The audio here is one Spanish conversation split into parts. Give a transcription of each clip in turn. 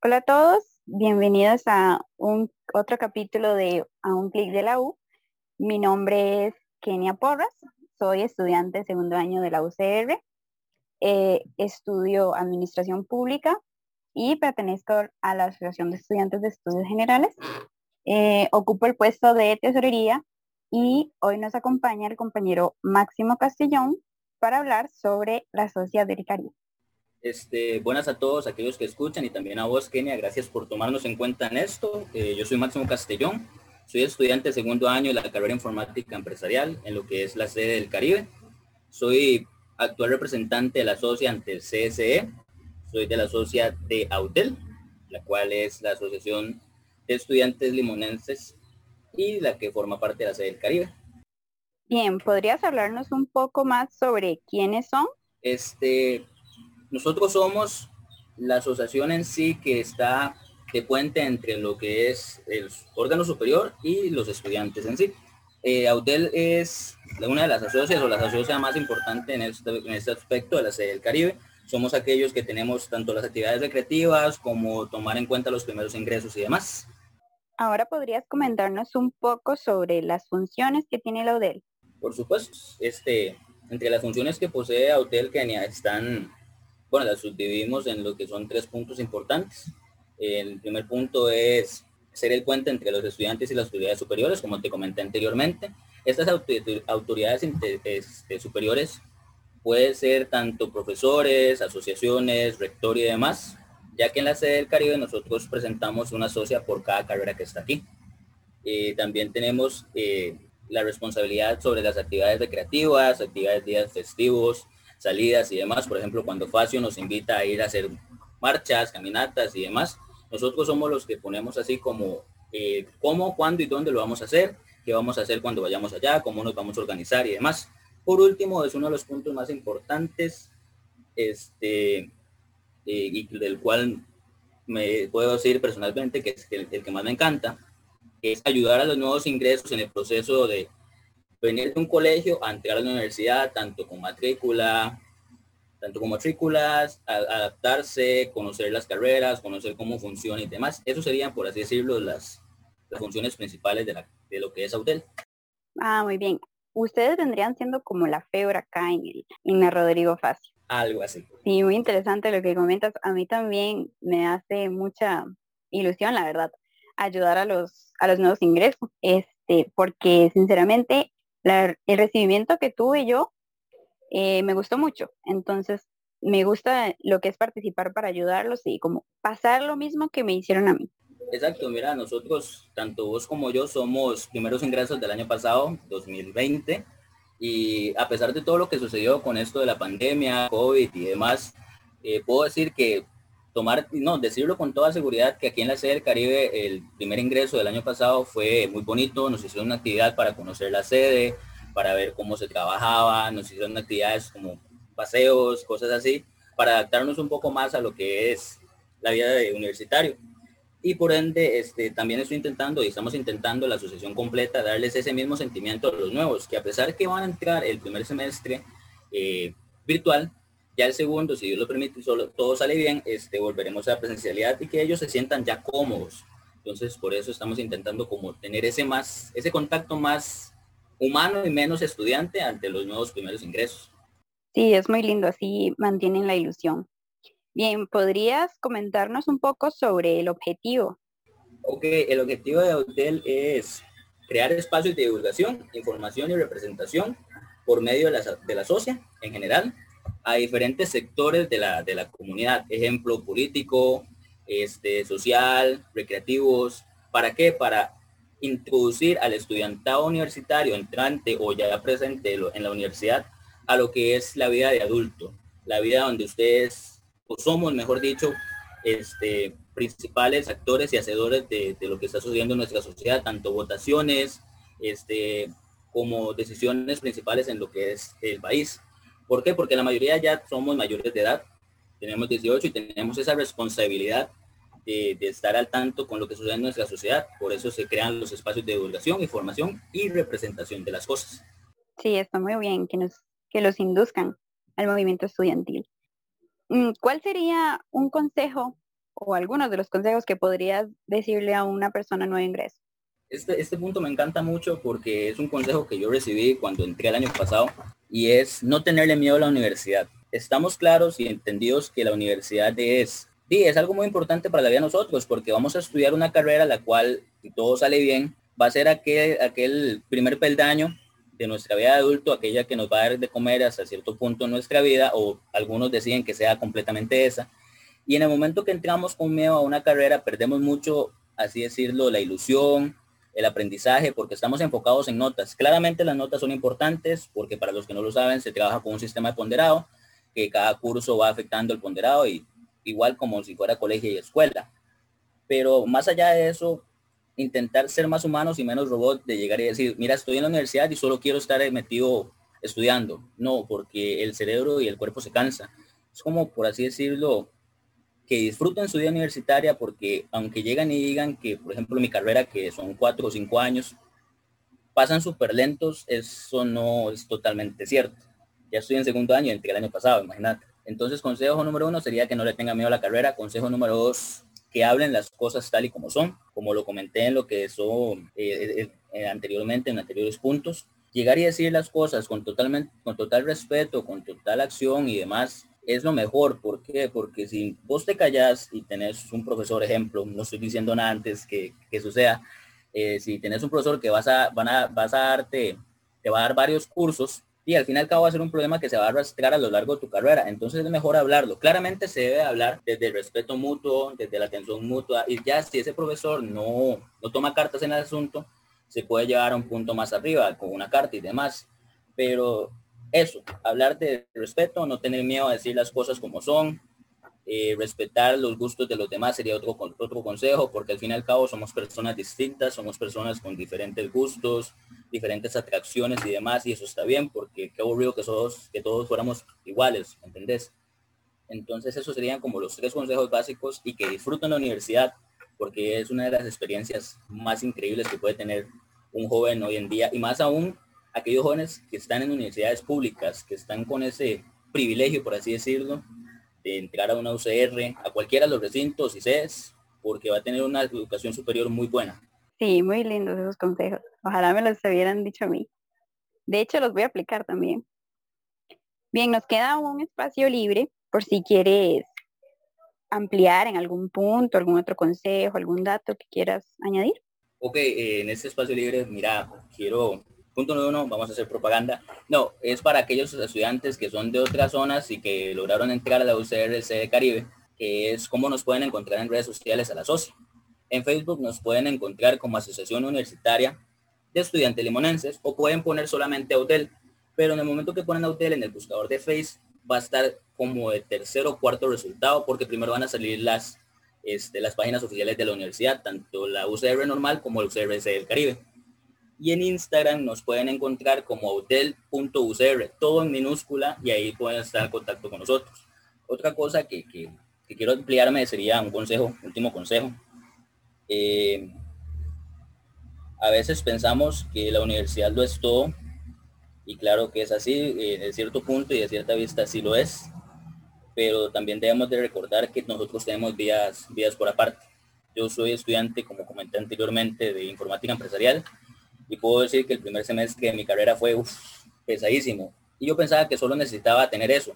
Hola a todos, bienvenidos a un otro capítulo de A un clic de la U. Mi nombre es Kenia Porras, soy estudiante de segundo año de la UCR. Eh, estudio Administración Pública y pertenezco a la Asociación de Estudiantes de Estudios Generales. Eh, ocupo el puesto de tesorería y hoy nos acompaña el compañero Máximo Castellón para hablar sobre la sociedad del Caribe. Este, buenas a todos aquellos que escuchan y también a vos, Kenia. Gracias por tomarnos en cuenta en esto. Eh, yo soy Máximo Castellón, soy estudiante de segundo año de la carrera informática empresarial en lo que es la sede del Caribe. Soy actual representante de la socia ante el CSE. Soy de la socia de AUTEL, la cual es la Asociación de Estudiantes Limonenses y la que forma parte de la sede del Caribe. Bien, ¿podrías hablarnos un poco más sobre quiénes son? Este, nosotros somos la asociación en sí que está de puente entre lo que es el órgano superior y los estudiantes en sí. Eh, Audel es una de las asociaciones o la asociación más importante en este, en este aspecto de la sede del Caribe. Somos aquellos que tenemos tanto las actividades recreativas como tomar en cuenta los primeros ingresos y demás. Ahora podrías comentarnos un poco sobre las funciones que tiene la UDEL. Por supuesto, este, entre las funciones que posee Audel Kenia están bueno, las subdividimos en lo que son tres puntos importantes. El primer punto es ser el puente entre los estudiantes y las autoridades superiores, como te comenté anteriormente. Estas autoridades este, superiores pueden ser tanto profesores, asociaciones, rector y demás, ya que en la sede del Caribe nosotros presentamos una socia por cada carrera que está aquí. También tenemos eh, la responsabilidad sobre las actividades recreativas, actividades días festivos, salidas y demás. Por ejemplo, cuando Facio nos invita a ir a hacer marchas, caminatas y demás, nosotros somos los que ponemos así como eh, cómo, cuándo y dónde lo vamos a hacer, qué vamos a hacer cuando vayamos allá, cómo nos vamos a organizar y demás. Por último, es uno de los puntos más importantes este, eh, y del cual me puedo decir personalmente que es el, el que más me encanta, es ayudar a los nuevos ingresos en el proceso de venir de un colegio a entrar a la universidad, tanto con matrícula, tanto con matrículas, adaptarse, conocer las carreras, conocer cómo funciona y demás. Eso serían, por así decirlo, las, las funciones principales de, la, de lo que es Autel. Ah, muy bien. Ustedes vendrían siendo como la febra acá en el, en Rodrigo Facio. Algo así. Sí, muy interesante lo que comentas. A mí también me hace mucha ilusión, la verdad, ayudar a los, a los nuevos ingresos. Este, porque sinceramente el recibimiento que tuve yo eh, me gustó mucho. Entonces, me gusta lo que es participar para ayudarlos y como pasar lo mismo que me hicieron a mí. Exacto, mira, nosotros, tanto vos como yo, somos primeros ingresos del año pasado, 2020, y a pesar de todo lo que sucedió con esto de la pandemia, COVID y demás, eh, puedo decir que tomar, no, decirlo con toda seguridad que aquí en la sede del Caribe el primer ingreso del año pasado fue muy bonito, nos hicieron una actividad para conocer la sede, para ver cómo se trabajaba, nos hicieron actividades como paseos, cosas así, para adaptarnos un poco más a lo que es la vida de universitario. Y por ende, este, también estoy intentando y estamos intentando la asociación completa darles ese mismo sentimiento a los nuevos, que a pesar que van a entrar el primer semestre eh, virtual, ya el segundo, si Dios lo permite, solo todo sale bien, este, volveremos a la presencialidad y que ellos se sientan ya cómodos. Entonces, por eso estamos intentando como tener ese más, ese contacto más humano y menos estudiante ante los nuevos primeros ingresos. Sí, es muy lindo, así mantienen la ilusión. Bien, ¿podrías comentarnos un poco sobre el objetivo? Ok, el objetivo de Hotel es crear espacios de divulgación, información y representación por medio de la, de la socia en general, a diferentes sectores de la, de la comunidad, ejemplo político, este, social, recreativos. ¿Para qué? Para introducir al estudiantado universitario entrante o ya presente en la universidad a lo que es la vida de adulto, la vida donde ustedes, o somos, mejor dicho, este, principales actores y hacedores de, de, lo que está sucediendo en nuestra sociedad, tanto votaciones este, como decisiones principales en lo que es el país. ¿Por qué? Porque la mayoría ya somos mayores de edad, tenemos 18 y tenemos esa responsabilidad de, estar al tanto con lo que sucede en nuestra sociedad. Por eso se crean los espacios de divulgación, información y representación de las cosas. Sí, está muy bien que, nos, que los induzcan al movimiento estudiantil. Mm, ¿Cuál sería un consejo o algunos de los consejos que podrías decirle a una persona nueva ingreso? Este, este punto me encanta mucho porque es un consejo que yo recibí cuando entré el año pasado y es no tenerle miedo a la universidad. Estamos claros y entendidos que la universidad es, sí, es algo muy importante para la vida de nosotros porque vamos a estudiar una carrera la cual, si todo sale bien, va a ser aquel, aquel primer peldaño de nuestra vida de adulto, aquella que nos va a dar de comer hasta cierto punto en nuestra vida, o algunos deciden que sea completamente esa. Y en el momento que entramos con miedo a una carrera, perdemos mucho, así decirlo, la ilusión, el aprendizaje, porque estamos enfocados en notas. Claramente las notas son importantes, porque para los que no lo saben, se trabaja con un sistema de ponderado, que cada curso va afectando el ponderado, y igual como si fuera colegio y escuela. Pero más allá de eso, intentar ser más humanos y menos robot de llegar y decir, mira, estoy en la universidad y solo quiero estar metido estudiando. No, porque el cerebro y el cuerpo se cansa. Es como, por así decirlo, que disfruten su vida universitaria porque aunque llegan y digan que, por ejemplo, mi carrera, que son cuatro o cinco años, pasan súper lentos, eso no es totalmente cierto. Ya estoy en segundo año, entre el año pasado, imagínate. Entonces, consejo número uno sería que no le tenga miedo a la carrera. Consejo número dos, que hablen las cosas tal y como son, como lo comenté en lo que son eh, eh, eh, anteriormente, en anteriores puntos. Llegar y decir las cosas con, totalmente, con total respeto, con total acción y demás, es lo mejor. ¿Por qué? Porque si vos te callas y tenés un profesor, ejemplo, no estoy diciendo nada antes que, que suceda, si tenés un profesor que vas a, van a, vas a darte, te va a dar varios cursos y al fin y al cabo va a ser un problema que se va a arrastrar a lo largo de tu carrera. Entonces es mejor hablarlo. Claramente se debe hablar desde el respeto mutuo, desde la atención mutua. Y ya si ese profesor no, no toma cartas en el asunto, se puede llevar a un punto más arriba con una carta y demás. Pero eso, hablar de respeto, no tener miedo a decir las cosas como son, eh, respetar los gustos de los demás sería otro, otro consejo, porque al fin y al cabo somos personas distintas, somos personas con diferentes gustos, diferentes atracciones y demás, y eso está bien, porque qué aburrido que, todos, que todos fuéramos iguales, ¿entendés? Entonces esos serían como los tres consejos básicos y que disfruten la universidad, porque es una de las experiencias más increíbles que puede tener un joven hoy en día, y más aún aquellos jóvenes que están en universidades públicas, que están con ese privilegio, por así decirlo, de entrar a una UCR, a cualquiera de los recintos y CES, porque va a tener una educación superior muy buena. Sí, muy lindos esos consejos. Ojalá me los hubieran dicho a mí. De hecho, los voy a aplicar también. Bien, nos queda un espacio libre por si quieres ampliar en algún punto, algún otro consejo, algún dato que quieras añadir. Ok, eh, en este espacio libre, mira, quiero punto número uno, vamos a hacer propaganda. No, es para aquellos estudiantes que son de otras zonas y que lograron entrar a la UCRC de Caribe, que es cómo nos pueden encontrar en redes sociales a la SOCI. En Facebook nos pueden encontrar como Asociación Universitaria de Estudiantes Limonenses o pueden poner solamente Autel, pero en el momento que ponen Autel en el buscador de Face va a estar como de tercer o cuarto resultado porque primero van a salir las, este, las páginas oficiales de la universidad, tanto la UCR normal como el UCRC del Caribe y en Instagram nos pueden encontrar como hotel.ucr, todo en minúscula y ahí pueden estar en contacto con nosotros. Otra cosa que, quiero ampliarme sería un consejo, último consejo. Eh, a veces pensamos que la universidad lo es todo y claro que es así, eh, de cierto punto y de cierta vista sí lo es, pero también debemos de recordar que nosotros tenemos vías, vías por aparte. Yo soy estudiante, como comenté anteriormente, de informática empresarial y puedo decir que el primer semestre de mi carrera fue pesadísimo. Y yo pensaba que solo necesitaba tener eso,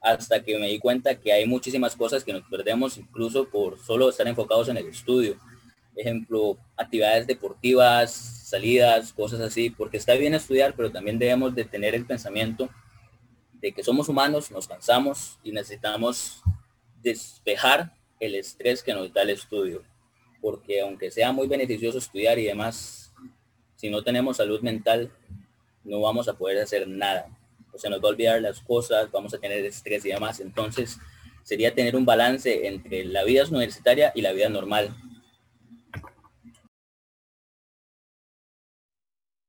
hasta que me di cuenta que hay muchísimas cosas que nos perdemos incluso por solo estar enfocados en el estudio. Ejemplo, actividades deportivas, salidas, cosas así, porque está bien estudiar, pero también debemos de tener el pensamiento de que somos humanos, nos cansamos y necesitamos despejar el estrés que nos da el estudio. Porque aunque sea muy beneficioso estudiar y demás, si no tenemos salud mental, no vamos a poder hacer nada. O sea, nos va a olvidar las cosas, vamos a tener estrés y demás. Entonces, sería tener un balance entre la vida universitaria y la vida normal.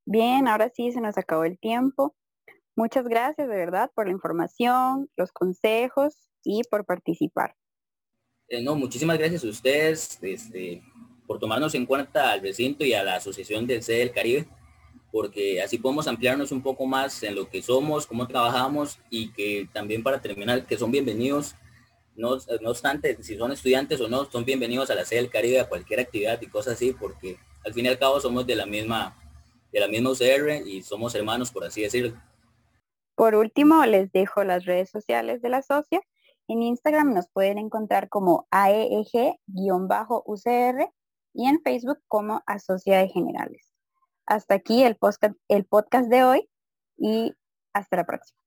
Bien, ahora sí se nos acabó el tiempo. Muchas gracias de verdad por la información, los consejos y por participar. Eh, no, muchísimas gracias a ustedes. Este, por tomarnos en cuenta al recinto y a la Asociación del C del Caribe, porque así podemos ampliarnos un poco más en lo que somos, cómo trabajamos y que también para terminar, que son bienvenidos No, no obstante, si son estudiantes o no, son bienvenidos a la sede del Caribe, a cualquier actividad y cosas así, porque al fin y al cabo somos de la misma, de la misma UCR y somos hermanos, por así decirlo. Por último, les dejo las redes sociales de la socia. En Instagram nos pueden encontrar como AEG-UCR y en Facebook como Asocia de Generales. Hasta aquí el podcast, el podcast de hoy y hasta la próxima.